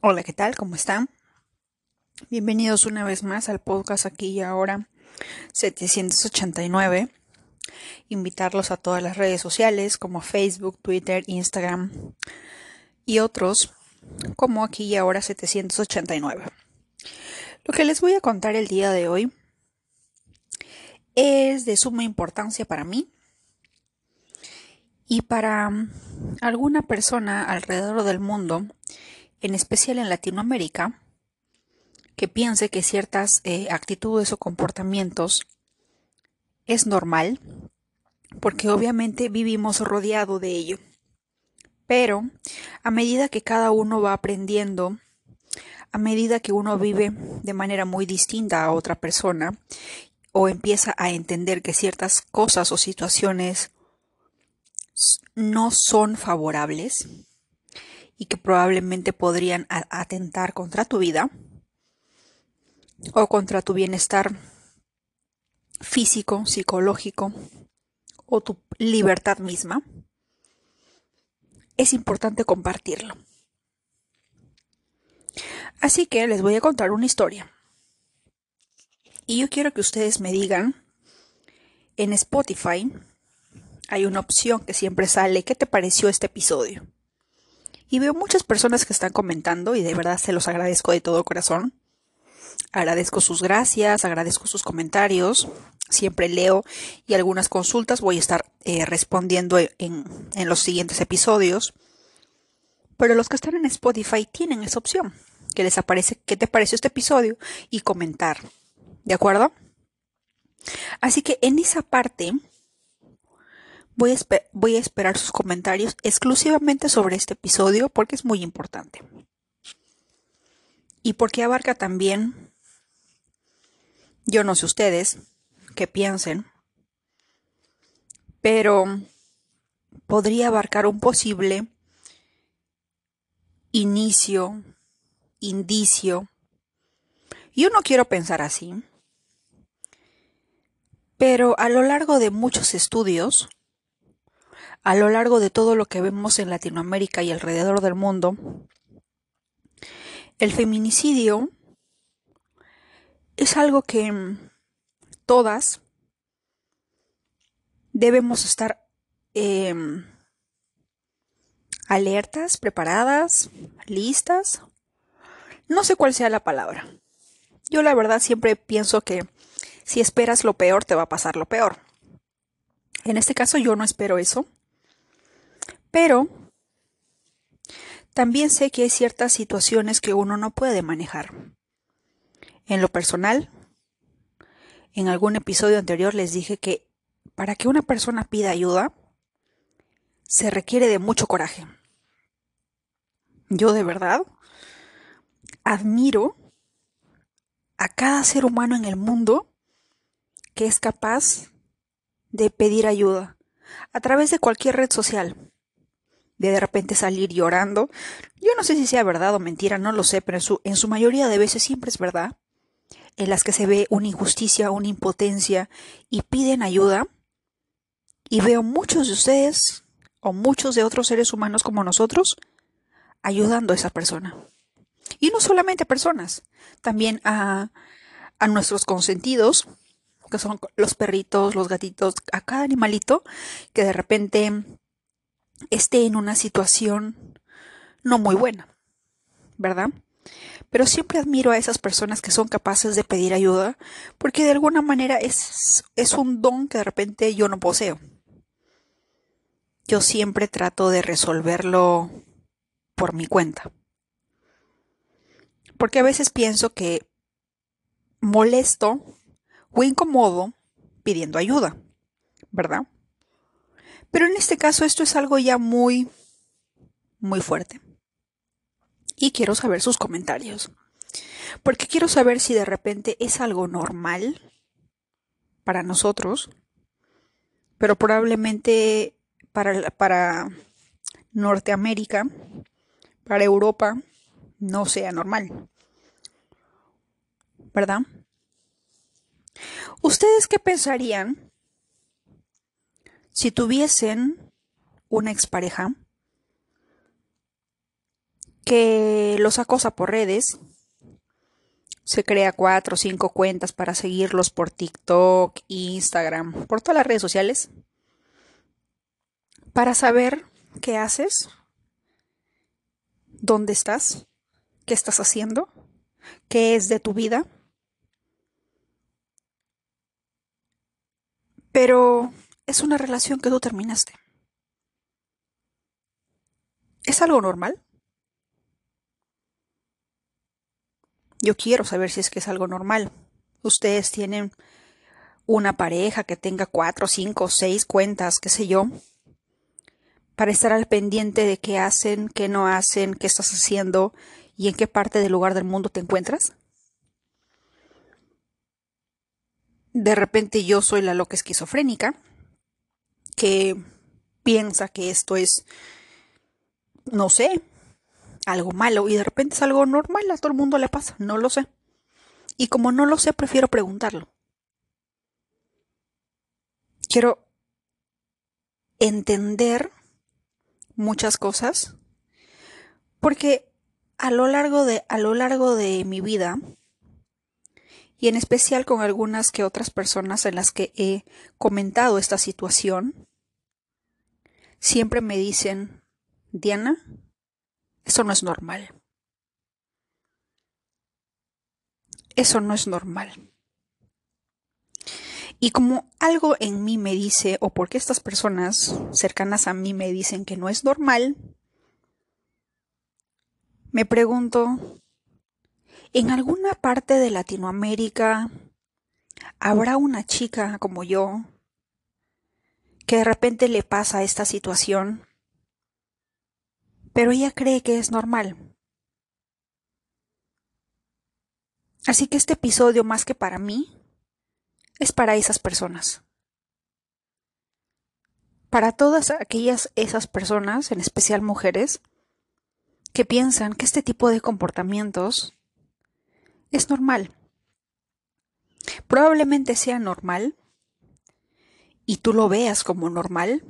Hola, ¿qué tal? ¿Cómo están? Bienvenidos una vez más al podcast aquí y ahora 789. Invitarlos a todas las redes sociales como Facebook, Twitter, Instagram y otros como aquí y ahora 789. Lo que les voy a contar el día de hoy es de suma importancia para mí y para alguna persona alrededor del mundo en especial en Latinoamérica, que piense que ciertas eh, actitudes o comportamientos es normal, porque obviamente vivimos rodeado de ello. Pero a medida que cada uno va aprendiendo, a medida que uno vive de manera muy distinta a otra persona, o empieza a entender que ciertas cosas o situaciones no son favorables, y que probablemente podrían atentar contra tu vida o contra tu bienestar físico, psicológico o tu libertad misma, es importante compartirlo. Así que les voy a contar una historia. Y yo quiero que ustedes me digan, en Spotify hay una opción que siempre sale, ¿qué te pareció este episodio? Y veo muchas personas que están comentando y de verdad se los agradezco de todo corazón. Agradezco sus gracias, agradezco sus comentarios. Siempre leo y algunas consultas voy a estar eh, respondiendo en, en los siguientes episodios. Pero los que están en Spotify tienen esa opción, que les aparece qué te pareció este episodio y comentar. ¿De acuerdo? Así que en esa parte Voy a, esperar sus comentarios exclusivamente sobre este episodio porque es muy importante. Y porque abarca también, yo no sé ustedes qué piensen, pero podría abarcar un posible inicio, indicio. Yo no quiero pensar así, pero a lo largo de muchos estudios, a lo largo de todo lo que vemos en Latinoamérica y alrededor del mundo, el feminicidio es algo que todas debemos estar em, alertas, preparadas, listas. No sé cuál sea la palabra. Yo la verdad siempre pienso que si esperas lo peor, te va a pasar lo peor. En este caso yo no espero eso. Pero también sé que hay ciertas situaciones que uno no puede manejar. En lo personal, en algún episodio anterior les dije que para que una persona pida ayuda, se requiere de mucho coraje. Yo de verdad admiro a cada ser humano en el mundo que es capaz de pedir ayuda a través de cualquier red social de de repente salir llorando. Yo no sé si sea verdad o mentira, no lo sé, pero en su, mayoría de veces siempre es verdad, en las que se ve una injusticia, una impotencia y piden ayuda. Y veo muchos de ustedes o muchos de otros seres humanos como nosotros ayudando a esa persona. Y no solamente a personas, también a, a nuestros consentidos, que son los perritos, los gatitos, a cada animalito que de repente esté en una situación no muy buena, ¿verdad? Pero siempre admiro a esas personas que son capaces de pedir ayuda, porque de alguna manera es, es un don que de repente yo no poseo. Yo siempre trato de resolverlo por mi cuenta. Porque a veces pienso que molesto o incomodo pidiendo ayuda, ¿verdad? Pero en este caso esto es algo ya muy, muy fuerte. Y quiero saber sus comentarios. Porque quiero saber si de repente es algo normal para nosotros, pero probablemente para, para Norteamérica, para Europa, no sea normal. ¿Verdad? ¿Ustedes qué pensarían si tuviesen una expareja que los acosa por redes, se crea cuatro o cinco cuentas para seguirlos por TikTok, Instagram, por todas las redes sociales, para saber qué haces, dónde estás, qué estás haciendo, qué es de tu vida. Pero es una relación que tú terminaste. ¿Es algo normal? Yo quiero saber si es que es algo normal. Ustedes tienen una pareja que tenga cuatro, cinco, seis cuentas, qué sé yo, para estar al pendiente de qué hacen, qué no hacen, qué estás haciendo y en qué parte del lugar del mundo te encuentras. De repente yo soy la loca esquizofrénica que piensa que esto es, no sé, algo malo y de repente es algo normal, a todo el mundo le pasa, no lo sé. Y como no lo sé, prefiero preguntarlo. Quiero entender muchas cosas porque a lo largo de a lo largo de mi vida y en especial con algunas que otras personas en las que he comentado esta situación siempre me dicen Diana eso no es normal. Eso no es normal y como algo en mí me dice, o porque estas personas cercanas a mí me dicen que no es normal, me pregunto, ¿en alguna parte de Latinoamérica habrá una chica como yo que de repente le pasa esta situación, pero ella cree que es normal? Así que este episodio, más que para mí, es para esas personas. Para todas aquellas esas personas, en especial mujeres, que piensan que este tipo de comportamientos es normal. Probablemente sea normal y tú lo veas como normal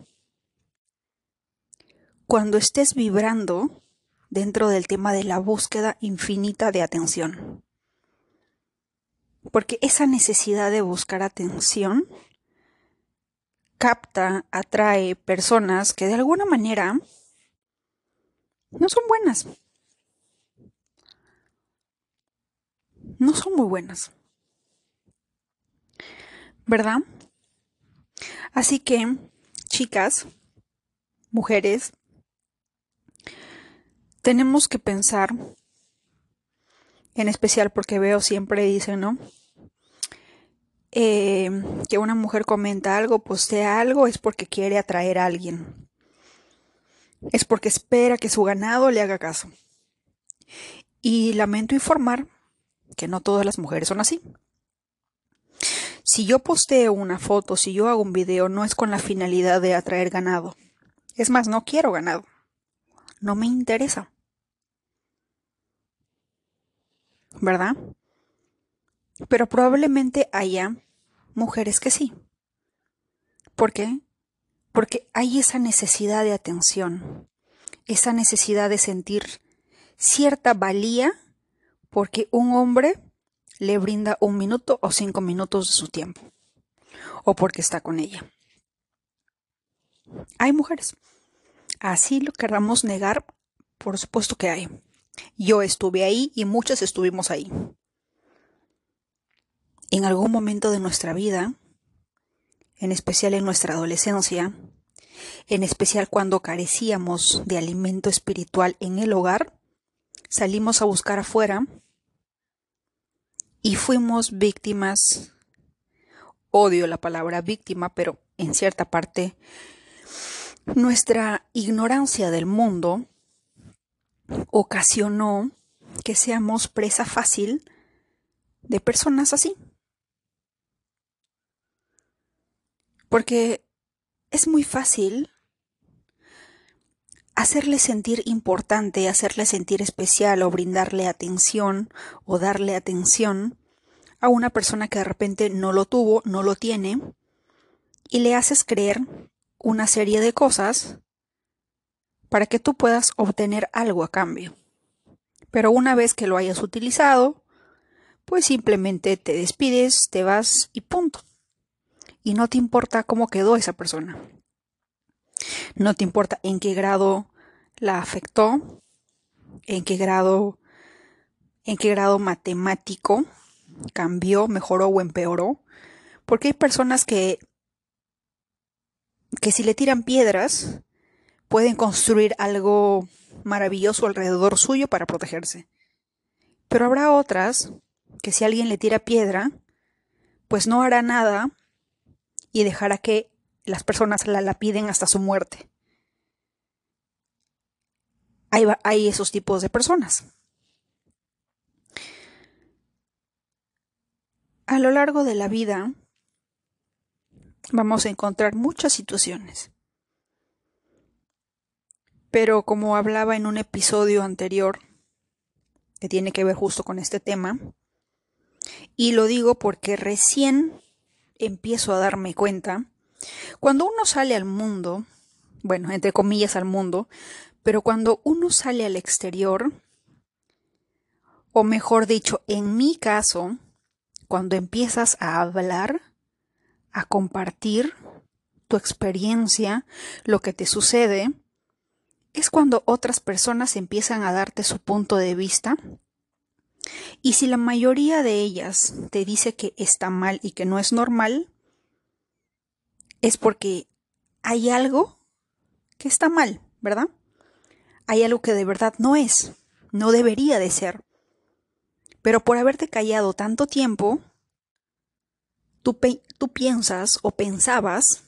cuando estés vibrando dentro del tema de la búsqueda infinita de atención. Porque esa necesidad de buscar atención capta, atrae personas que de alguna manera no son buenas. No son muy buenas. ¿Verdad? Así que, chicas, mujeres, tenemos que pensar, en especial porque veo siempre dicen, ¿no? Eh, que una mujer comenta algo, postea algo, es porque quiere atraer a alguien. Es porque espera que su ganado le haga caso. Y lamento informar que no todas las mujeres son así. Si yo posteo una foto, si yo hago un video, no es con la finalidad de atraer ganado. Es más, no quiero ganado. No me interesa. ¿Verdad? Pero probablemente haya mujeres que sí. ¿Por qué? Porque hay esa necesidad de atención, esa necesidad de sentir cierta valía porque un hombre le brinda un minuto o cinco minutos de su tiempo, o porque está con ella. Hay mujeres. Así lo queramos negar, por supuesto que hay. Yo estuve ahí y muchas estuvimos ahí en algún momento de nuestra vida, en especial en nuestra adolescencia, en especial cuando carecíamos de alimento espiritual en el hogar, salimos a buscar afuera y fuimos víctimas, odio la palabra víctima, pero en cierta parte nuestra ignorancia del mundo ocasionó que seamos presa fácil de personas así. Porque es muy fácil hacerle sentir importante, hacerle sentir especial o brindarle atención o darle atención a una persona que de repente no lo tuvo, no lo tiene, y le haces creer una serie de cosas para que tú puedas obtener algo a cambio. Pero una vez que lo hayas utilizado, pues simplemente te despides, te vas y punto. Y no te importa cómo quedó esa persona. No te importa en qué grado la afectó, en qué grado, en qué grado matemático cambió, mejoró o empeoró. Porque hay personas que, que si le tiran piedras, pueden construir algo maravilloso alrededor suyo para protegerse. Pero habrá otras que si alguien le tira piedra, pues no hará nada y dejará que las personas la lapiden hasta su muerte. Hay, hay esos tipos de personas. A lo largo de la vida vamos a encontrar muchas situaciones. Pero como hablaba en un episodio anterior, que tiene que ver justo con este tema, y lo digo porque recién empiezo a darme cuenta, cuando uno sale al mundo, bueno, entre comillas al mundo, pero cuando uno sale al exterior, o mejor dicho, en mi caso, cuando empiezas a hablar, a compartir tu experiencia, lo que te sucede, es cuando otras personas empiezan a darte su punto de vista. Y si la mayoría de ellas te dice que está mal y que no es normal, es porque hay algo que está mal, ¿verdad? Hay algo que de verdad no es, no debería de ser. Pero por haberte callado tanto tiempo, tú, tú piensas o pensabas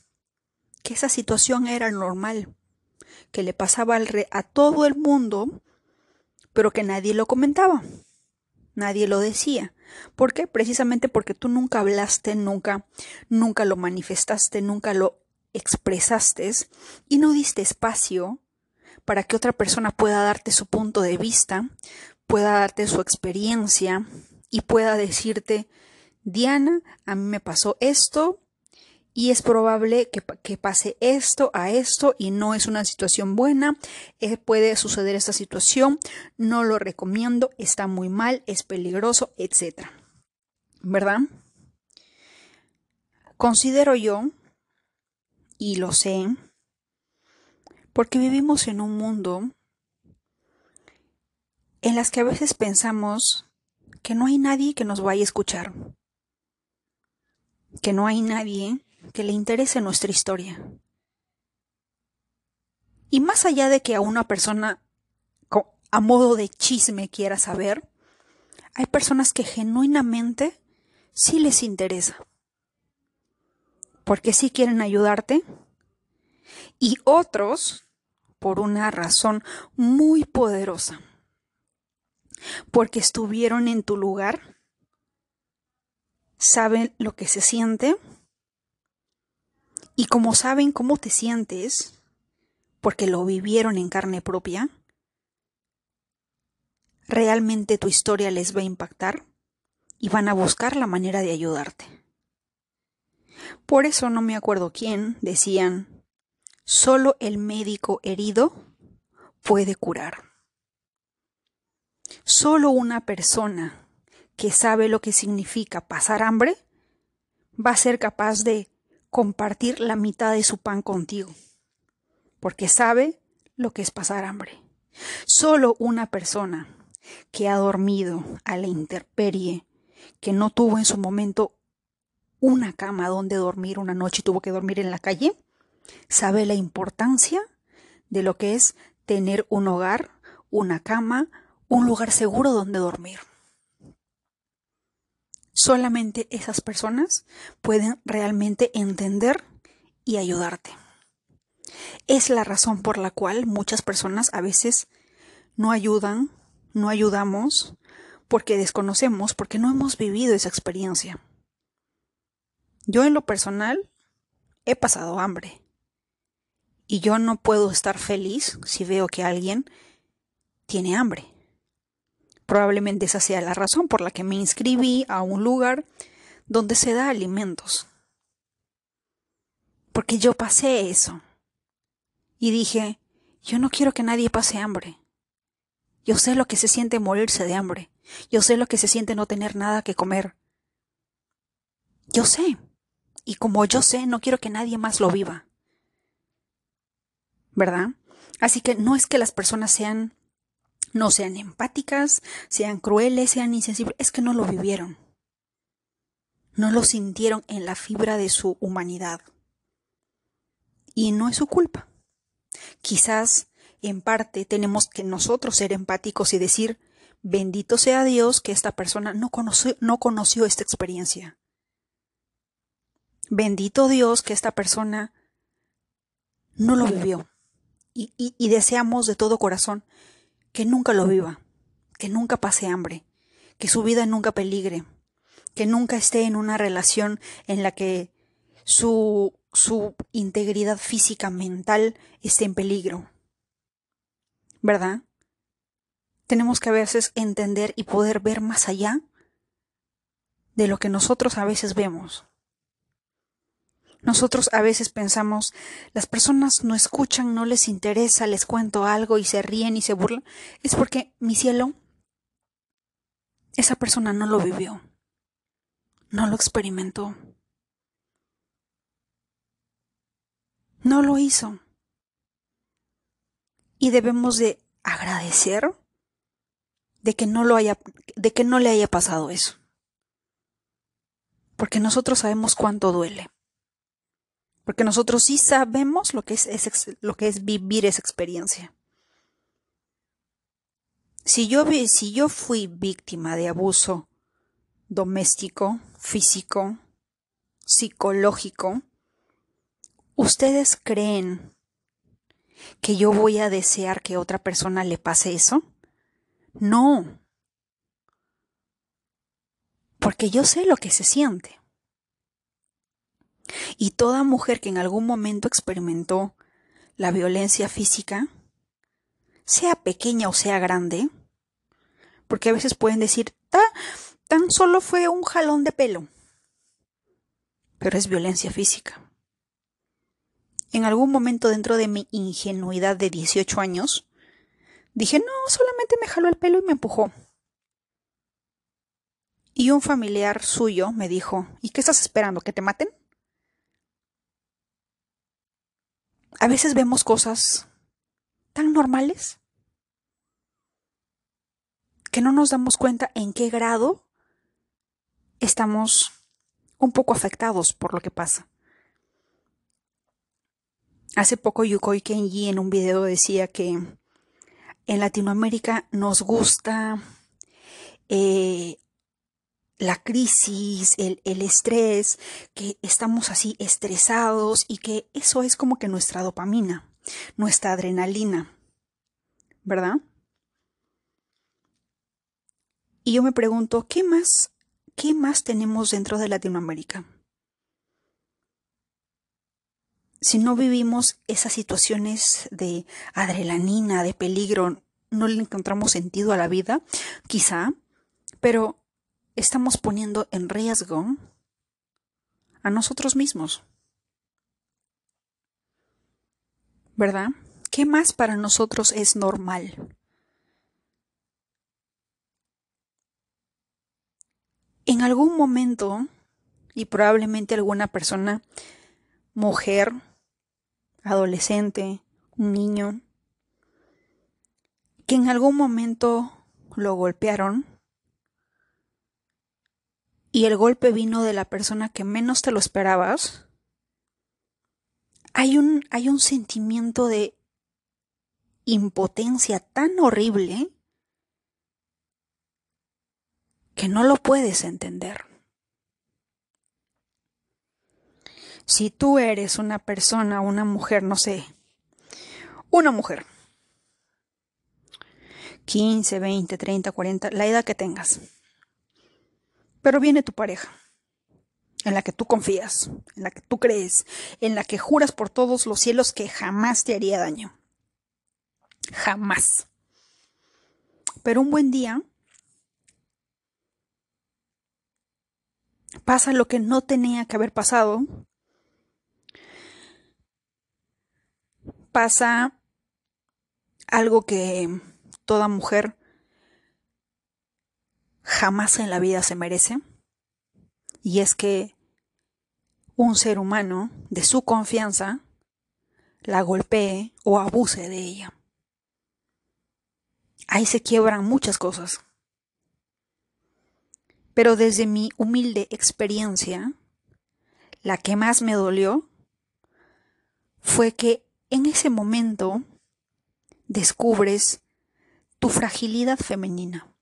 que esa situación era normal que le pasaba al a todo el mundo, pero que nadie lo comentaba, nadie lo decía. ¿Por qué? Precisamente porque tú nunca hablaste, nunca, nunca lo manifestaste, nunca lo expresaste y no diste espacio para que otra persona pueda darte su punto de vista, pueda darte su experiencia y pueda decirte, Diana, a mí me pasó esto, y es probable que, pase esto a esto y no es una situación buena, eh, puede suceder esta situación, no lo recomiendo, está muy mal, es peligroso, etc. ¿Verdad? Considero yo, y lo sé, porque vivimos en un mundo en las que a veces pensamos que no hay nadie que nos vaya a escuchar, que no hay nadie que le interese nuestra historia. Y más allá de que a una persona a modo de chisme quiera saber, hay personas que genuinamente sí les interesa. Porque sí quieren ayudarte. Y otros por una razón muy poderosa. Porque estuvieron en tu lugar, saben lo que se siente y como saben cómo te sientes, porque lo vivieron en carne propia, realmente tu historia les va a impactar y van a buscar la manera de ayudarte. Por eso no me acuerdo quién decían, solo el médico herido puede curar. Solo una persona que sabe lo que significa pasar hambre va a ser capaz de compartir la mitad de su pan contigo, porque sabe lo que es pasar hambre. Solo una persona que ha dormido a la intemperie, que no tuvo en su momento una cama donde dormir una noche y tuvo que dormir en la calle, sabe la importancia de lo que es tener un hogar, una cama, un lugar seguro donde dormir. Solamente esas personas pueden realmente entender y ayudarte. Es la razón por la cual muchas personas a veces no ayudan, no ayudamos, porque desconocemos, porque no hemos vivido esa experiencia. Yo en lo personal he pasado hambre y yo no puedo estar feliz si veo que alguien tiene hambre. Probablemente esa sea la razón por la que me inscribí a un lugar donde se da alimentos. Porque yo pasé eso. Y dije, yo no quiero que nadie pase hambre. Yo sé lo que se siente morirse de hambre. Yo sé lo que se siente no tener nada que comer. Yo sé. Y como yo sé, no quiero que nadie más lo viva. ¿Verdad? Así que no es que las personas sean no sean empáticas, sean crueles, sean insensibles, es que no lo vivieron. No lo sintieron en la fibra de su humanidad. Y no es su culpa. Quizás en parte tenemos que nosotros ser empáticos y decir, bendito sea Dios que esta persona no conoció, no conoció esta experiencia. Bendito Dios que esta persona no lo vivió. Y, deseamos de todo corazón que nunca lo viva, que nunca pase hambre, que su vida nunca peligre, que nunca esté en una relación en la que su, su integridad física, mental esté en peligro. ¿Verdad? Tenemos que a veces entender y poder ver más allá de lo que nosotros a veces vemos. Nosotros a veces pensamos, las personas no escuchan, no les interesa, les cuento algo y se ríen y se burlan. Es porque, mi cielo, esa persona no lo vivió, no lo experimentó, no lo hizo. Y debemos de agradecer de que no lo haya, de que no le haya pasado eso. Porque nosotros sabemos cuánto duele. Porque nosotros sí sabemos lo que es, lo que es vivir esa experiencia. Si yo, si yo fui víctima de abuso doméstico, físico, psicológico, ¿ustedes creen que yo voy a desear que otra persona le pase eso? No. Porque yo sé lo que se siente. Y toda mujer que en algún momento experimentó la violencia física, sea pequeña o sea grande, porque a veces pueden decir, tan solo fue un jalón de pelo, pero es violencia física. En algún momento dentro de mi ingenuidad de 18 años, dije, no, solamente me jaló el pelo y me empujó. Y un familiar suyo me dijo, ¿y qué estás esperando? ¿Que te maten? A veces vemos cosas tan normales que no nos damos cuenta en qué grado estamos un poco afectados por lo que pasa. Hace poco Yukoi Kenji en un video decía que en Latinoamérica nos gusta eh, la crisis, el, el, estrés, que estamos así estresados y que eso es como que nuestra dopamina, nuestra adrenalina, ¿verdad? Y yo me pregunto, ¿qué más, qué más tenemos dentro de Latinoamérica? Si no vivimos esas situaciones de adrenalina, de peligro, no le encontramos sentido a la vida, quizá, pero estamos poniendo en riesgo a nosotros mismos. ¿Verdad? ¿Qué más para nosotros es normal? En algún momento, y probablemente alguna persona, mujer, adolescente, un niño, que en algún momento lo golpearon, y el golpe vino de la persona que menos te lo esperabas, hay un, hay un sentimiento de impotencia tan horrible que no lo puedes entender. Si tú eres una persona, una mujer, no sé, una mujer, 15, 20, 30, 40, la edad que tengas, pero viene tu pareja, en la que tú confías, en la que tú crees, en la que juras por todos los cielos que jamás te haría daño. Jamás. Pero un buen día pasa lo que no tenía que haber pasado. Pasa algo que toda mujer jamás en la vida se merece. Y es que un ser humano de su confianza la golpee o abuse de ella. Ahí se quiebran muchas cosas. Pero desde mi humilde experiencia, la que más me dolió fue que en ese momento descubres tu fragilidad femenina,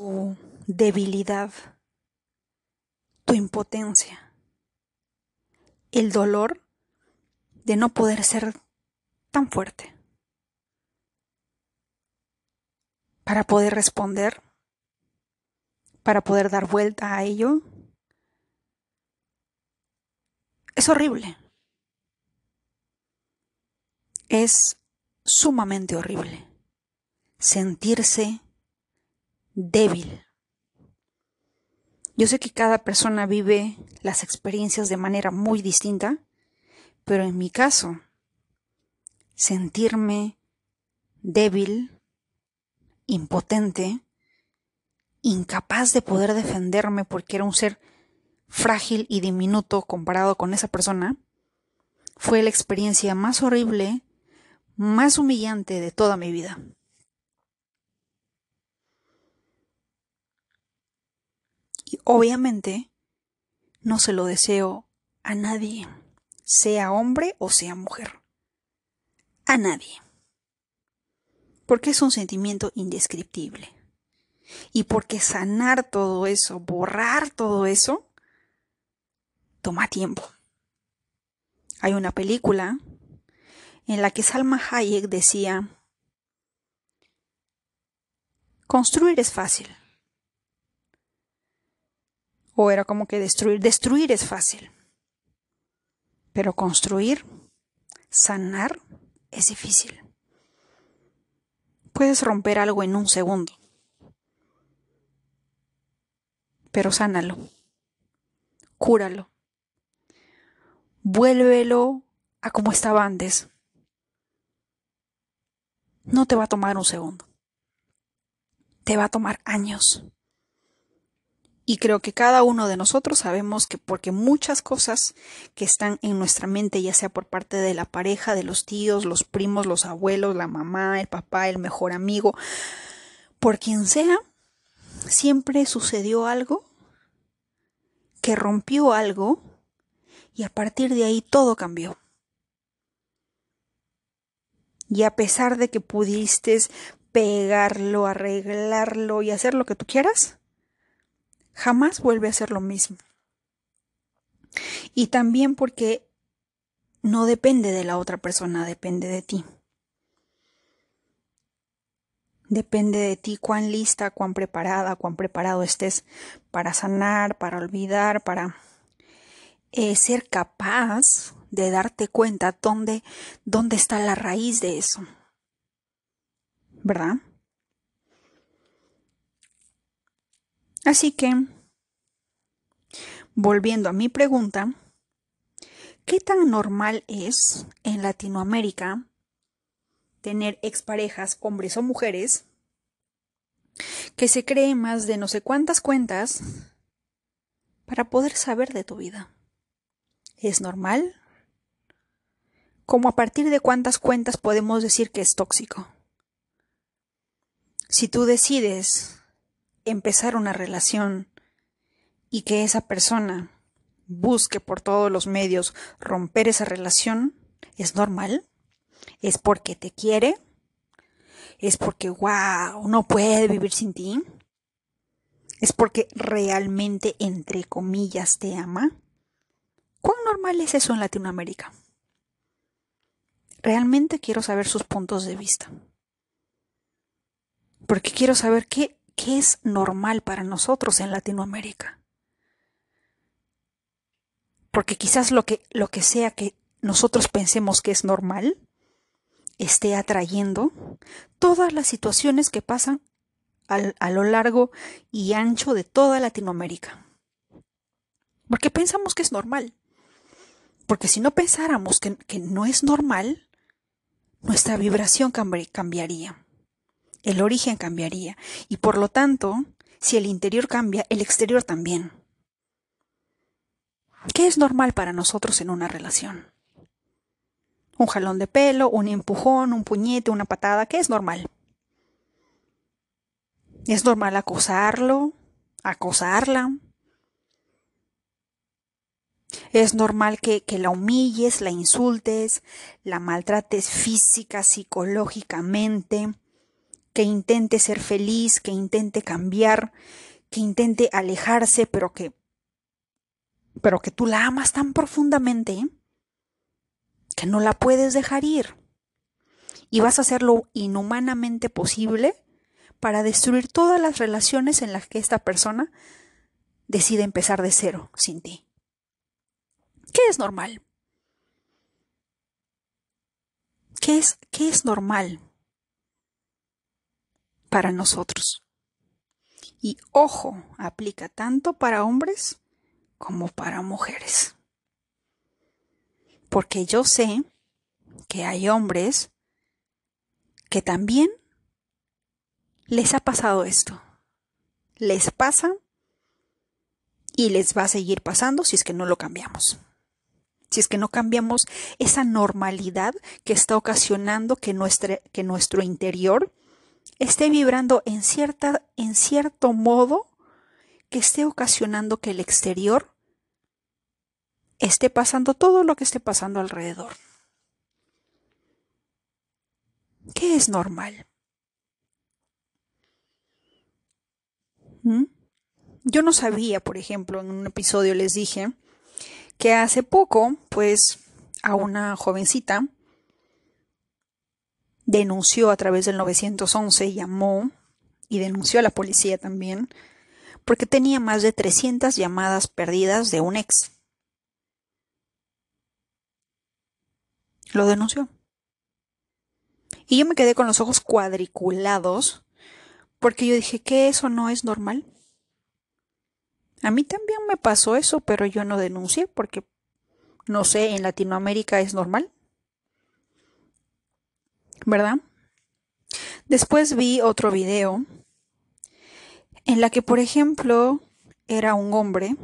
tu debilidad, tu impotencia, el dolor de no poder ser tan fuerte para poder responder, para poder dar vuelta a ello. Es horrible. Es sumamente horrible sentirse débil. Yo sé que cada persona vive las experiencias de manera muy distinta, pero en mi caso, sentirme débil, impotente, incapaz de poder defenderme porque era un ser frágil y diminuto comparado con esa persona, fue la experiencia más horrible más humillante de toda mi vida. Y obviamente no se lo deseo a nadie, sea hombre o sea mujer. A nadie. Porque es un sentimiento indescriptible. Y porque sanar todo eso, borrar todo eso, toma tiempo. Hay una película en la que Salma Hayek decía, construir es fácil. O era como que destruir, destruir es fácil. Pero construir, sanar, es difícil. Puedes romper algo en un segundo. Pero sánalo. Cúralo. Vuélvelo a como estaba antes no te va a tomar un segundo. Te va a tomar años. Y creo que cada uno de nosotros sabemos que porque muchas cosas que están en nuestra mente, ya sea por parte de la pareja, de los tíos, los primos, los abuelos, la mamá, el papá, el mejor amigo, por quien sea, siempre sucedió algo que rompió algo y a partir de ahí todo cambió. Y a pesar de que pudiste pegarlo, arreglarlo y hacer lo que tú quieras, jamás vuelve a ser lo mismo. Y también porque no depende de la otra persona, depende de ti. Depende de ti cuán lista, cuán preparada, cuán preparado estés para sanar, para olvidar, para eh, ser capaz de darte cuenta dónde, dónde está la raíz de eso. ¿Verdad? Así que, volviendo a mi pregunta, ¿qué tan normal es en Latinoamérica tener exparejas, hombres o mujeres, que se creen más de no sé cuántas cuentas para poder saber de tu vida? ¿Es normal? como a partir de cuántas cuentas podemos decir que es tóxico. Si tú decides empezar una relación y que esa persona busque por todos los medios romper esa relación, ¿es normal? ¿Es porque te quiere? ¿Es porque, wow, no puede vivir sin ti? ¿Es porque realmente, entre comillas, te ama? ¿Cuán normal es eso en Latinoamérica? realmente quiero saber sus puntos de vista. Porque quiero saber qué, qué es normal para nosotros en Latinoamérica. Porque quizás lo que, lo que sea que nosotros pensemos que es normal esté atrayendo todas las situaciones que pasan a lo largo y ancho de toda Latinoamérica. Porque pensamos que es normal. Porque si no pensáramos que, que no es normal, nuestra vibración cambiaría. El origen cambiaría. Y por lo tanto, si el interior cambia, el exterior también. ¿Qué es normal para nosotros en una relación? Un jalón de pelo, un empujón, un puñete, una patada, ¿qué es normal? ¿Es normal acosarlo? ¿Acosarla? Es normal que, que, la humilles, la insultes, la maltrates física, psicológicamente, que intente ser feliz, que intente cambiar, que intente alejarse, pero que pero que tú la amas tan profundamente que no la puedes dejar ir. Y vas a hacer lo inhumanamente posible para destruir todas las relaciones en las que esta persona decide empezar de cero sin ti. ¿Qué es normal? ¿Qué es, qué es normal para nosotros? Y ojo, aplica tanto para hombres como para mujeres. Porque yo sé que hay hombres que también les ha pasado esto. Les pasa y les va a seguir pasando si es que no lo cambiamos si es que no cambiamos esa normalidad que está ocasionando que, que nuestro interior esté vibrando en, cierta, en cierto modo que esté ocasionando que el exterior esté pasando todo lo que esté pasando alrededor. ¿Qué es normal? ¿Mm? Yo no sabía, por ejemplo, en un episodio les dije que hace poco, pues, a una jovencita denunció a través del 911, llamó y denunció a la policía también, porque tenía más de 300 llamadas perdidas de un ex. Lo denunció. Y yo me quedé con los ojos cuadriculados, porque yo dije que eso no es normal. A mí también me pasó eso, pero yo no denuncié porque, no sé, en Latinoamérica es normal. ¿Verdad? Después vi otro video en la que, por ejemplo, era un hombre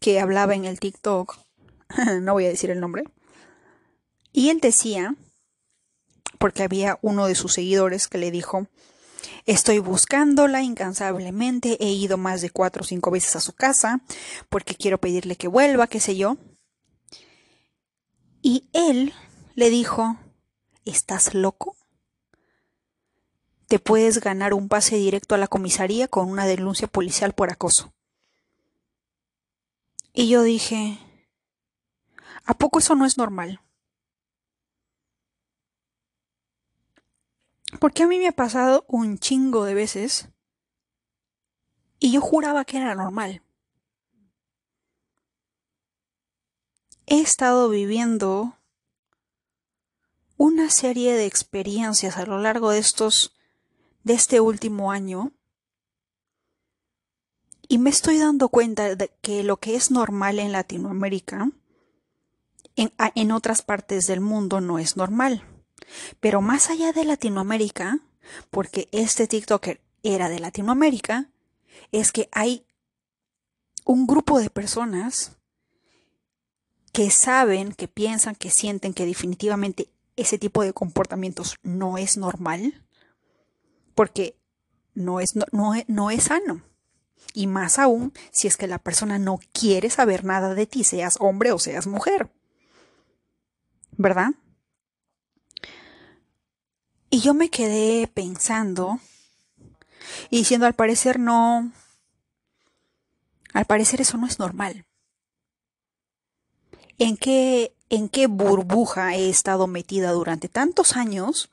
que hablaba en el TikTok, no voy a decir el nombre, y él decía, porque había uno de sus seguidores que le dijo, Estoy buscándola incansablemente, he ido más de cuatro o cinco veces a su casa porque quiero pedirle que vuelva, qué sé yo. Y él le dijo, ¿estás loco? Te puedes ganar un pase directo a la comisaría con una denuncia policial por acoso. Y yo dije, ¿a poco eso no es normal? Porque a mí me ha pasado un chingo de veces y yo juraba que era normal. He estado viviendo una serie de experiencias a lo largo de estos de este último año y me estoy dando cuenta de que lo que es normal en Latinoamérica en, en otras partes del mundo no es normal. Pero más allá de Latinoamérica, porque este TikToker era de Latinoamérica, es que hay un grupo de personas que saben, que piensan, que sienten que definitivamente ese tipo de comportamientos no es normal, porque no es, no, no es sano. Y más aún si es que la persona no quiere saber nada de ti, seas hombre o seas mujer. ¿Verdad? Y yo me quedé pensando y diciendo, al parecer no, al parecer eso no es normal. ¿En qué, en qué burbuja he estado metida durante tantos años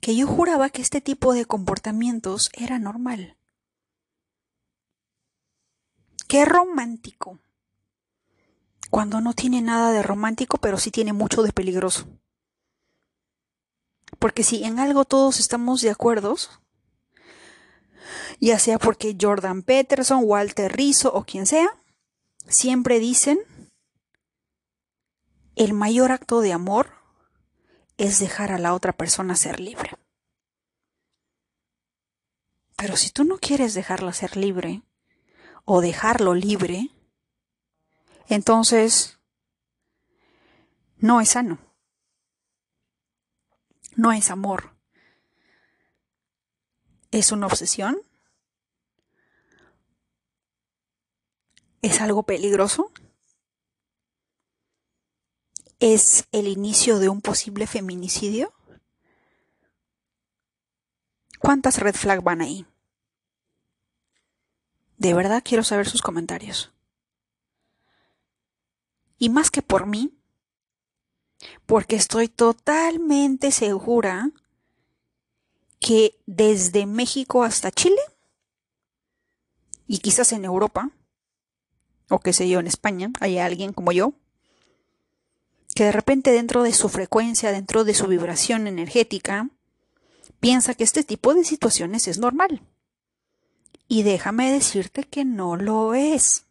que yo juraba que este tipo de comportamientos era normal? Qué romántico. Cuando no tiene nada de romántico, pero sí tiene mucho de peligroso. Porque si en algo todos estamos de acuerdo, ya sea porque Jordan Peterson, Walter Rizzo o quien sea, siempre dicen, el mayor acto de amor es dejar a la otra persona ser libre. Pero si tú no quieres dejarla ser libre o dejarlo libre, entonces no es sano. No es amor. ¿Es una obsesión? ¿Es algo peligroso? ¿Es el inicio de un posible feminicidio? ¿Cuántas red flag van ahí? De verdad quiero saber sus comentarios. Y más que por mí, porque estoy totalmente segura que desde México hasta Chile, y quizás en Europa, o qué sé yo, en España, hay alguien como yo, que de repente dentro de su frecuencia, dentro de su vibración energética, piensa que este tipo de situaciones es normal. Y déjame decirte que no lo es.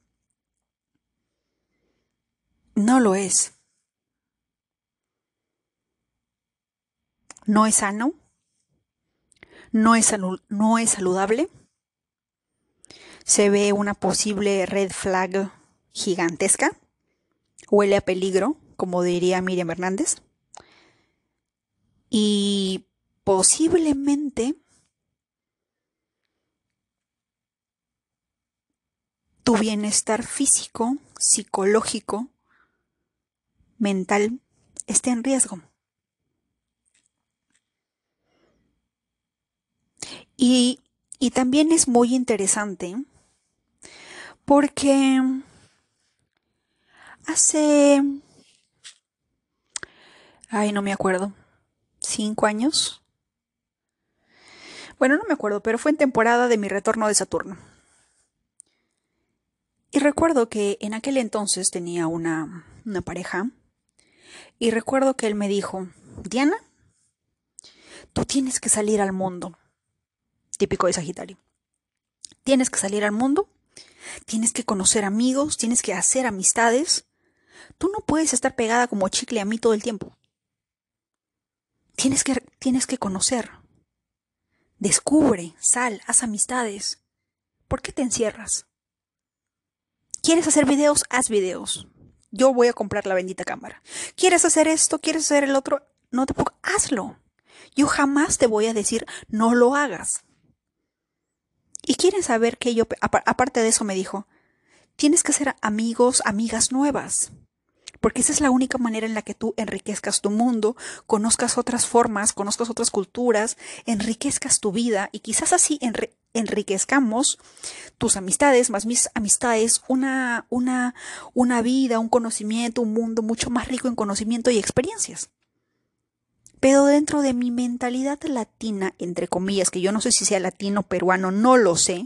No lo es. No es sano. No es, no es saludable. Se ve una posible red flag gigantesca. Huele a peligro, como diría Miriam Hernández. Y posiblemente tu bienestar físico, psicológico, mental esté en riesgo. Y, y, también es muy interesante porque hace, ay, no me acuerdo, cinco años, bueno, no me acuerdo, pero fue en temporada de mi retorno de Saturno. Y recuerdo que en aquel entonces tenía una, una pareja. Y recuerdo que él me dijo, Diana, tú tienes que salir al mundo. Típico de Sagitario. Tienes que salir al mundo, tienes que conocer amigos, tienes que hacer amistades. Tú no puedes estar pegada como chicle a mí todo el tiempo. Tienes que, tienes que conocer. Descubre, sal, haz amistades. ¿Por qué te encierras? ¿Quieres hacer videos? Haz videos. Yo voy a comprar la bendita cámara. ¿Quieres hacer esto? ¿Quieres hacer el otro? No te puedo. Hazlo. Yo jamás te voy a decir no lo hagas. Y quieren saber que yo, aparte de eso, me dijo, tienes que ser amigos, amigas nuevas porque esa es la única manera en la que tú enriquezcas tu mundo, conozcas otras formas, conozcas otras culturas, enriquezcas tu vida y quizás así enriquezcamos tus amistades, más mis amistades, una, una, una vida, un conocimiento, un mundo mucho más rico en conocimiento y experiencias. Pero dentro de mi mentalidad latina, entre comillas, que yo no sé si sea latino, peruano, no lo sé,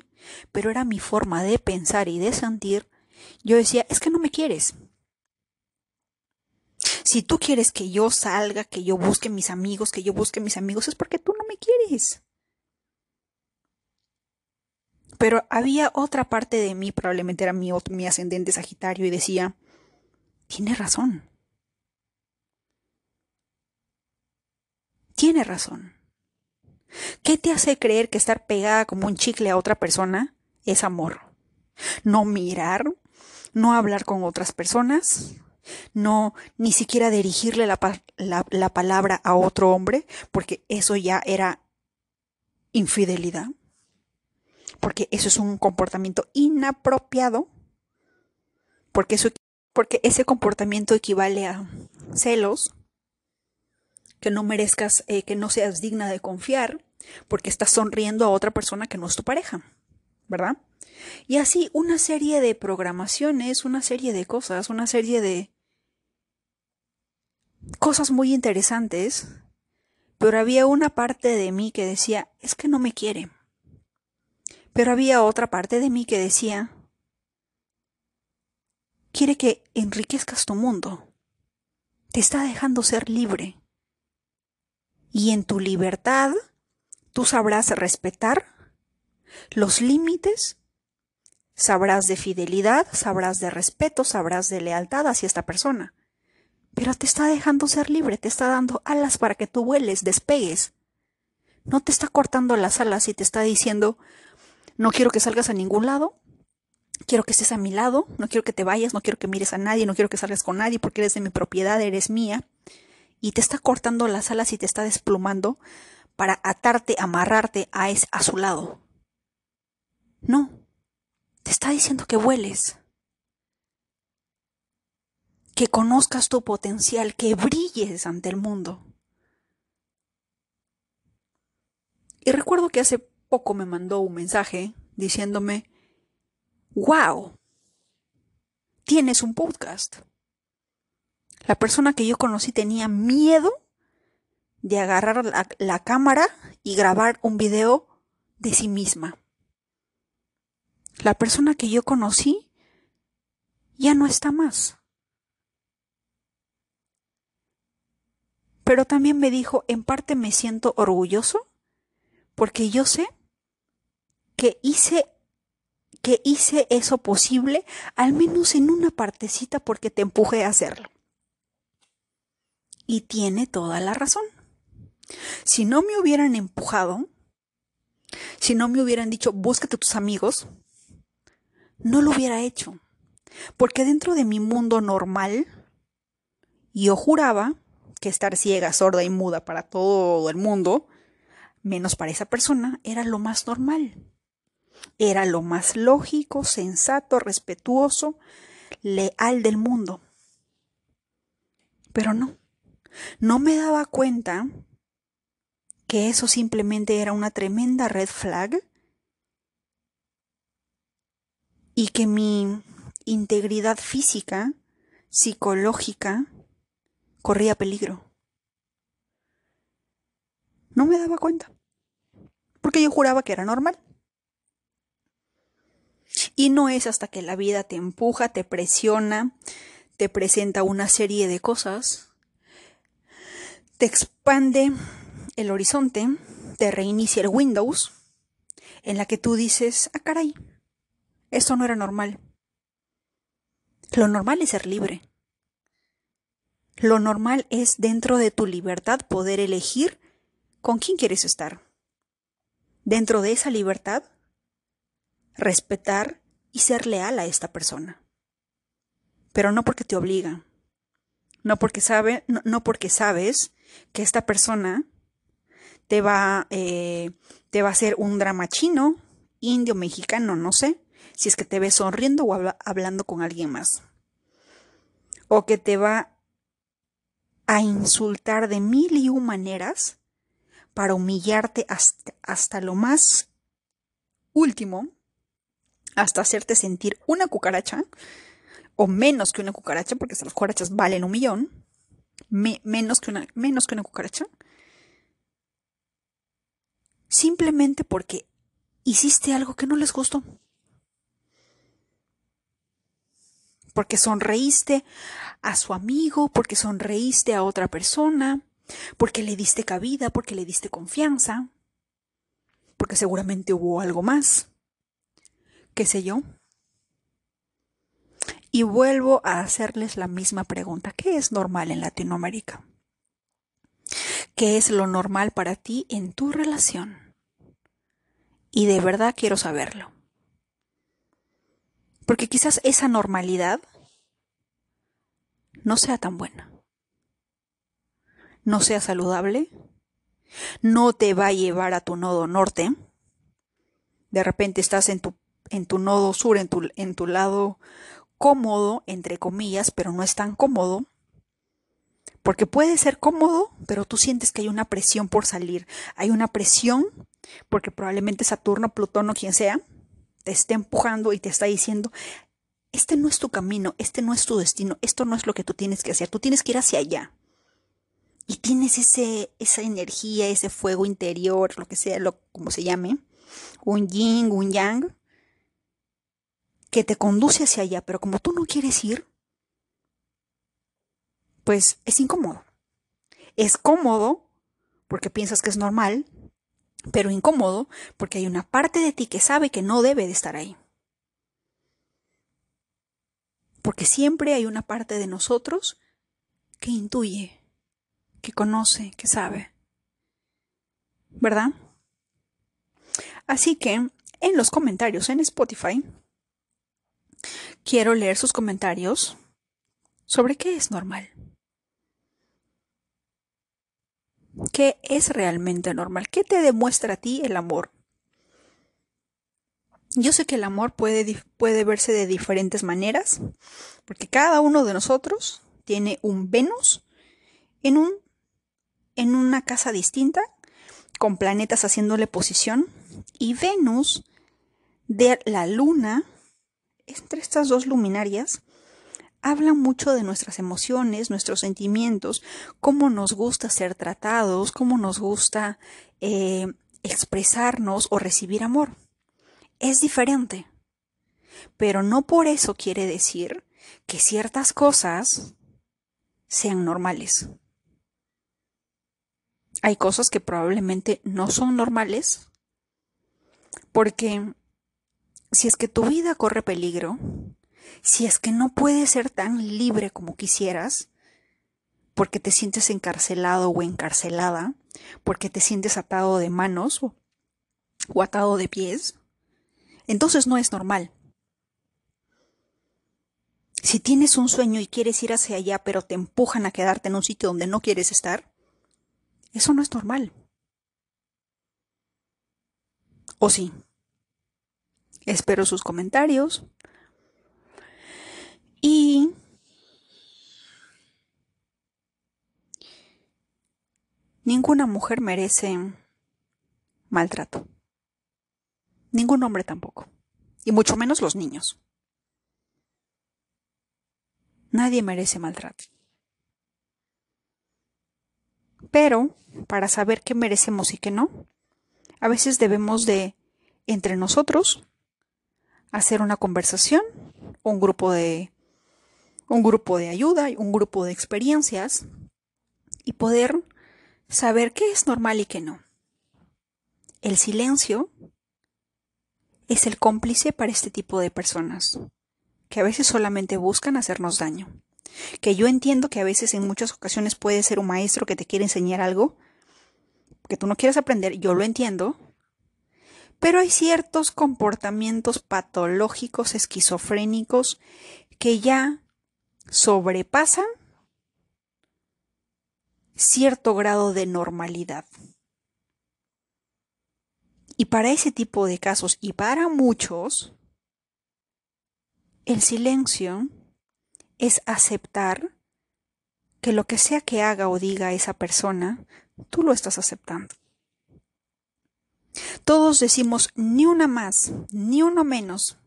pero era mi forma de pensar y de sentir, yo decía, es que no me quieres, si tú quieres que yo salga, que yo busque mis amigos, que yo busque mis amigos, es porque tú no me quieres. Pero había otra parte de mí, probablemente era mi, mi ascendente Sagitario, y decía, tiene razón. Tiene razón. ¿Qué te hace creer que estar pegada como un chicle a otra persona es amor? No mirar, no hablar con otras personas, no ni siquiera dirigirle la, la, palabra a otro hombre, porque eso ya era infidelidad, porque eso es un comportamiento inapropiado, porque, eso, porque ese comportamiento equivale a celos, que no merezcas, eh, que no seas digna de confiar, porque estás sonriendo a otra persona que no es tu pareja, ¿verdad? Y así una serie de programaciones, una serie de cosas, una serie de, cosas muy interesantes, pero había una parte de mí que decía, es que no me quiere. Pero había otra parte de mí que decía, quiere que enriquezcas tu mundo. Te está dejando ser libre. Y en tu libertad, tú sabrás respetar los límites, sabrás de fidelidad, sabrás de respeto, sabrás de lealtad hacia esta persona pero te está dejando ser libre, te está dando alas para que tú vueles, despegues. no te está cortando las alas y te está diciendo, no quiero que salgas a ningún lado, quiero que estés a mi lado, no quiero que te vayas, no quiero que mires a nadie, no quiero que salgas con nadie porque eres de mi propiedad, eres mía, y te está cortando las alas y te está desplumando para atarte, amarrarte a, a su lado. No, te está diciendo que vueles, que conozcas tu potencial, que brilles ante el mundo. Y recuerdo que hace poco me mandó un mensaje diciéndome, wow, tienes un podcast. La persona que yo conocí tenía miedo de agarrar la, cámara y grabar un video de sí misma. La persona que yo conocí ya no está más. Pero también me dijo, en parte me siento orgulloso porque yo sé que hice que hice eso posible, al menos en una partecita porque te empujé a hacerlo. Y tiene toda la razón. Si no me hubieran empujado, si no me hubieran dicho, búscate tus amigos, no lo hubiera hecho. Porque dentro de mi mundo normal, yo juraba que estar ciega, sorda y muda para todo el mundo, menos para esa persona, era lo más normal. Era lo más lógico, sensato, respetuoso, leal del mundo. Pero no, no me daba cuenta que eso simplemente era una tremenda red flag y que mi integridad física, psicológica, corría peligro. No me daba cuenta, porque yo juraba que era normal. Y no es hasta que la vida te empuja, te presiona, te presenta una serie de cosas, te expande el horizonte, te reinicia el Windows, en la que tú dices, ah, caray, esto no era normal. Lo normal es ser libre. Lo normal es dentro de tu libertad poder elegir con quién quieres estar. Dentro de esa libertad, respetar y ser leal a esta persona. Pero no porque te obliga, no porque sabe, no, porque sabes que esta persona te va, eh, te va a hacer un drama chino, indio, mexicano, no sé, si es que te ve sonriendo o hablando con alguien más. O que te va a insultar de mil y un maneras para humillarte hasta, hasta lo más último, hasta hacerte sentir una cucaracha, o menos que una cucaracha, porque las cucarachas valen un millón, menos, que una, menos que una cucaracha, simplemente porque hiciste algo que no les gustó. Porque sonreíste a su amigo, porque sonreíste a otra persona, porque le diste cabida, porque le diste confianza, porque seguramente hubo algo más, qué sé yo. Y vuelvo a hacerles la misma pregunta. ¿Qué es normal en Latinoamérica? ¿Qué es lo normal para ti en tu relación? Y de verdad quiero saberlo. Porque quizás esa normalidad no sea tan buena. No sea saludable. No te va a llevar a tu nodo norte. De repente estás en tu, en tu nodo sur, en tu, en tu lado cómodo, entre comillas, pero no es tan cómodo. Porque puede ser cómodo, pero tú sientes que hay una presión por salir. Hay una presión porque probablemente Saturno, Plutón o quien sea te esté empujando y te está diciendo, este no es tu camino, este no es tu destino, esto no es lo que tú tienes que hacer, tú tienes que ir hacia allá. Y tienes ese, esa energía, ese fuego interior, lo que sea, lo, como se llame, un yin, un yang, que te conduce hacia allá, pero como tú no quieres ir, pues es incómodo. Es cómodo porque piensas que es normal, pero incómodo porque hay una parte de ti que sabe que no debe de estar ahí. Porque siempre hay una parte de nosotros que intuye, que conoce, que sabe. ¿Verdad? Así que en los comentarios en Spotify quiero leer sus comentarios sobre qué es normal. ¿Qué es realmente normal? ¿Qué te demuestra a ti el amor? Yo sé que el amor puede, puede verse de diferentes maneras, porque cada uno de nosotros tiene un Venus en, un, en una casa distinta, con planetas haciéndole posición, y Venus de la Luna, entre estas dos luminarias, habla mucho de nuestras emociones, nuestros sentimientos, cómo nos gusta ser tratados, cómo nos gusta eh, expresarnos o recibir amor es diferente. Pero no por eso quiere decir que ciertas cosas sean normales. Hay cosas que probablemente no son normales porque si es que tu vida corre peligro, si es que no puedes ser tan libre como quisieras, porque te sientes encarcelado o encarcelada, porque te sientes atado de manos o atado de pies, entonces no es normal. Si tienes un sueño y quieres ir hacia allá, pero te empujan a quedarte en un sitio donde no quieres estar, eso no es normal. ¿O sí? Espero sus comentarios. Y ninguna mujer merece maltrato. Ningún hombre tampoco. Y mucho menos los niños. Nadie merece maltrato. Pero, para saber qué merecemos y qué no, a veces debemos de, entre nosotros, hacer una conversación, un grupo de, un grupo de ayuda, un grupo de experiencias, y poder saber qué es normal y qué no. El silencio es el cómplice para este tipo de personas, que a veces solamente buscan hacernos daño. Que yo entiendo que a veces en muchas ocasiones puede ser un maestro que te quiere enseñar algo que tú no quieres aprender, yo lo entiendo, pero hay ciertos comportamientos patológicos, esquizofrénicos, que ya sobrepasan cierto grado de normalidad. Y para ese tipo de casos y para muchos, el silencio es aceptar que lo que sea que haga o diga esa persona, tú lo estás aceptando. Todos decimos ni una más, ni uno menos.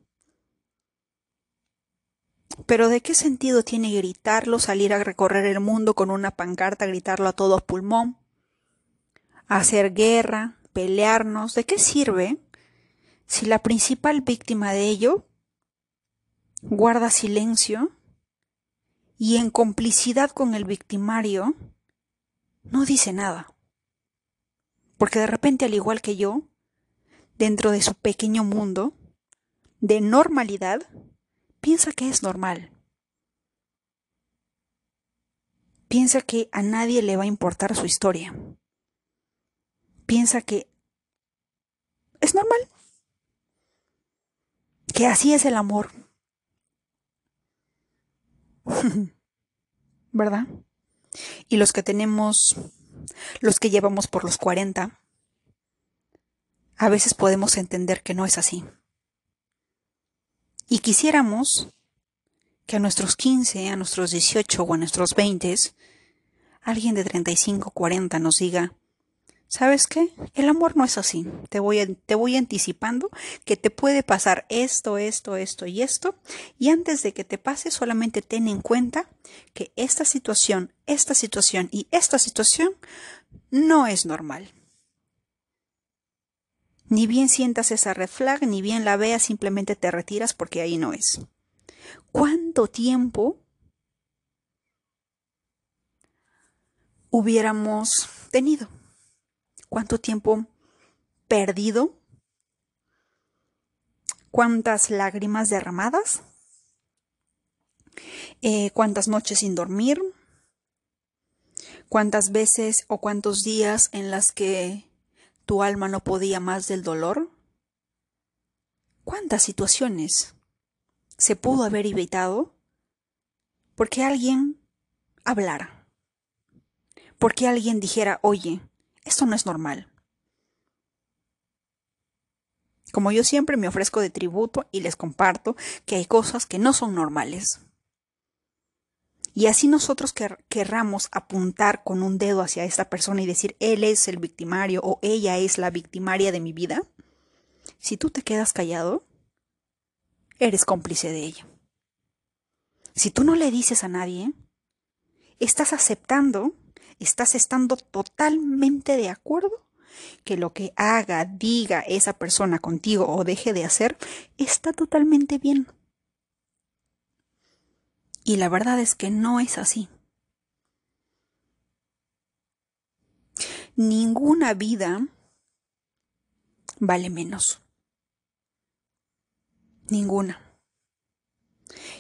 Pero ¿de qué sentido tiene gritarlo, salir a recorrer el mundo con una pancarta, gritarlo a todo pulmón, hacer guerra, pelearnos, ¿de qué sirve si la principal víctima de ello guarda silencio y en complicidad con el victimario no dice nada? Porque de repente, al igual que yo, dentro de su pequeño mundo de normalidad, piensa que es normal. Piensa que a nadie le va a importar su historia piensa que es normal, que así es el amor. ¿Verdad? Y los que tenemos, los que llevamos por los 40, a veces podemos entender que no es así. Y quisiéramos que a nuestros 15, a nuestros 18 o a nuestros 20, alguien de 35, 40 nos diga, ¿Sabes qué? El amor no es así. Te voy, te voy anticipando que te puede pasar esto, esto, esto y esto. Y antes de que te pase, solamente ten en cuenta que esta situación, esta situación y esta situación no es normal. Ni bien sientas esa red flag, ni bien la veas, simplemente te retiras porque ahí no es. ¿Cuánto tiempo hubiéramos tenido? Cuánto tiempo perdido, cuántas lágrimas derramadas, eh, cuántas noches sin dormir, cuántas veces o cuántos días en las que tu alma no podía más del dolor? ¿Cuántas situaciones se pudo haber evitado porque alguien hablara? Porque alguien dijera, oye, esto no es normal. Como yo siempre me ofrezco de tributo y les comparto que hay cosas que no son normales. Y así nosotros querramos apuntar con un dedo hacia esta persona y decir, él es el victimario o ella es la victimaria de mi vida, si tú te quedas callado, eres cómplice de ello. Si tú no le dices a nadie, estás aceptando, estás estando totalmente de acuerdo que lo que haga, diga esa persona contigo o deje de hacer, está totalmente bien. Y la verdad es que no es así. Ninguna vida vale menos. Ninguna.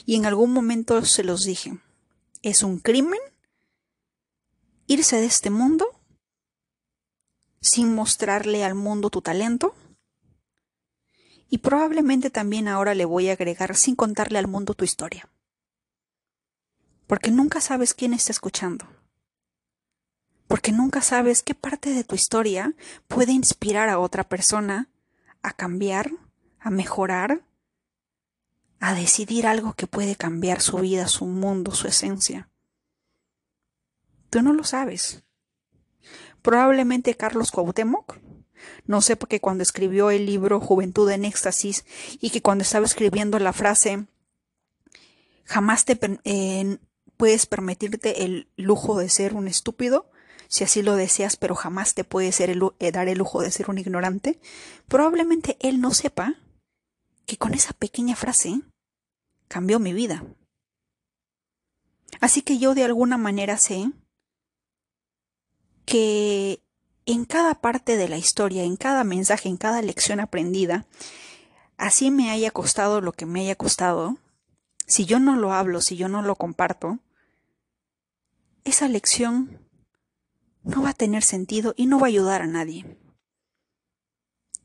Y en algún momento se los dije, es un crimen irse de este mundo sin mostrarle al mundo tu talento. Y probablemente también ahora le voy a agregar sin contarle al mundo tu historia porque nunca sabes quién está escuchando, porque nunca sabes qué parte de tu historia puede inspirar a otra persona a cambiar, a mejorar, a decidir algo que puede cambiar su vida, su mundo, su esencia. Tú no lo sabes. Probablemente Carlos Cuauhtémoc, no sé porque cuando escribió el libro Juventud en Éxtasis y que cuando estaba escribiendo la frase jamás te, eh, puedes permitirte el lujo de ser un estúpido, si así lo deseas, pero jamás te puedes eh, dar el lujo de ser un ignorante, probablemente él no sepa que con esa pequeña frase cambió mi vida. Así que yo de alguna manera sé que en cada parte de la historia, en cada mensaje, en cada lección aprendida, así me haya costado lo que me haya costado, si yo no lo hablo, si yo no lo comparto, esa lección no va a tener sentido y no va a ayudar a nadie.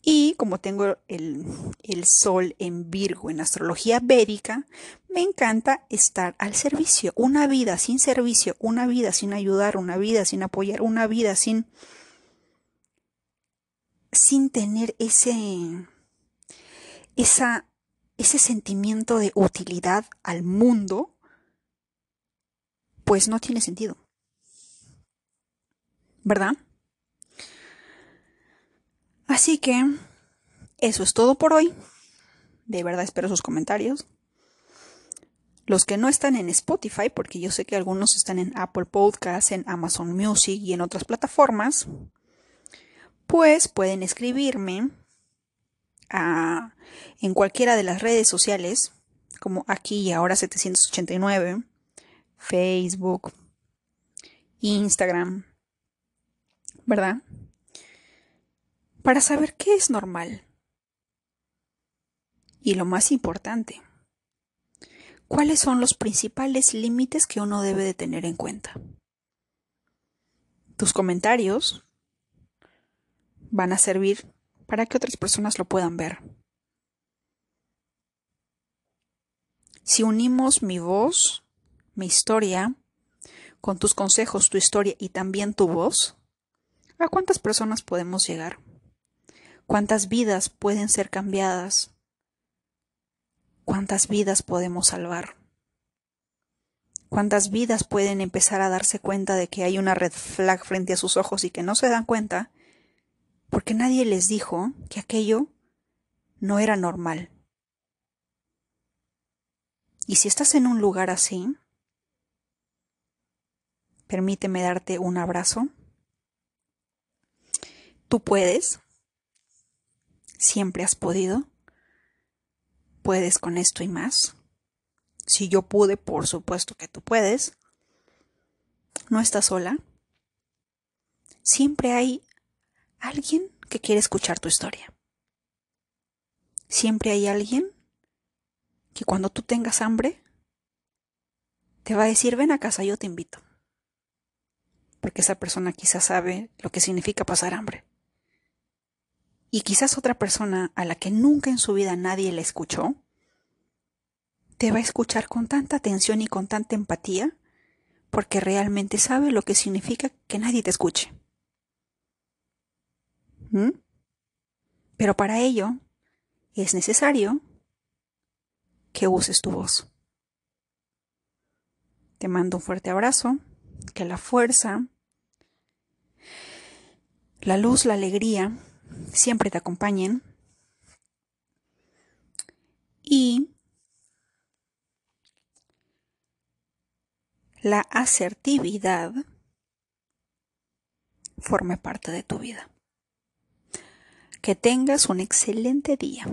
Y como tengo el, el, sol en Virgo en astrología védica, me encanta estar al servicio. Una vida sin servicio, una vida sin ayudar, una vida sin apoyar, una vida sin, sin tener ese, esa, ese sentimiento de utilidad al mundo, pues no tiene sentido. ¿Verdad? Así que eso es todo por hoy. De verdad espero sus comentarios. Los que no están en Spotify, porque yo sé que algunos están en Apple Podcasts, en Amazon Music y en otras plataformas, pues pueden escribirme en cualquiera de las redes sociales, como aquí y ahora 789, Facebook, Instagram, ¿verdad? Para saber qué es normal. Y lo más importante, cuáles son los principales límites que uno debe de tener en cuenta. Tus comentarios van a servir para que otras personas lo puedan ver. Si unimos mi voz mi historia, con tus consejos, tu historia y también tu voz, ¿a cuántas personas podemos llegar? ¿Cuántas vidas pueden ser cambiadas? ¿Cuántas vidas podemos salvar? ¿Cuántas vidas pueden empezar a darse cuenta de que hay una red flag frente a sus ojos y que no se dan cuenta porque nadie les dijo que aquello no era normal? Y si estás en un lugar así, Permíteme darte un abrazo. Tú puedes. Siempre has podido. Puedes con esto y más. Si yo pude, por supuesto que tú puedes. No estás sola. Siempre hay alguien que quiere escuchar tu historia. Siempre hay alguien que cuando tú tengas hambre, te va a decir, ven a casa, yo te invito porque esa persona quizás sabe lo que significa pasar hambre. Y quizás otra persona a la que nunca en su vida nadie le escuchó, te va a escuchar con tanta atención y con tanta empatía porque realmente sabe lo que significa que nadie te escuche. ¿Mm? Pero para ello es necesario que uses tu voz. Te mando un fuerte abrazo, que la fuerza, la luz, la alegría siempre te acompañen y la asertividad forme parte de tu vida. Que tengas un excelente día.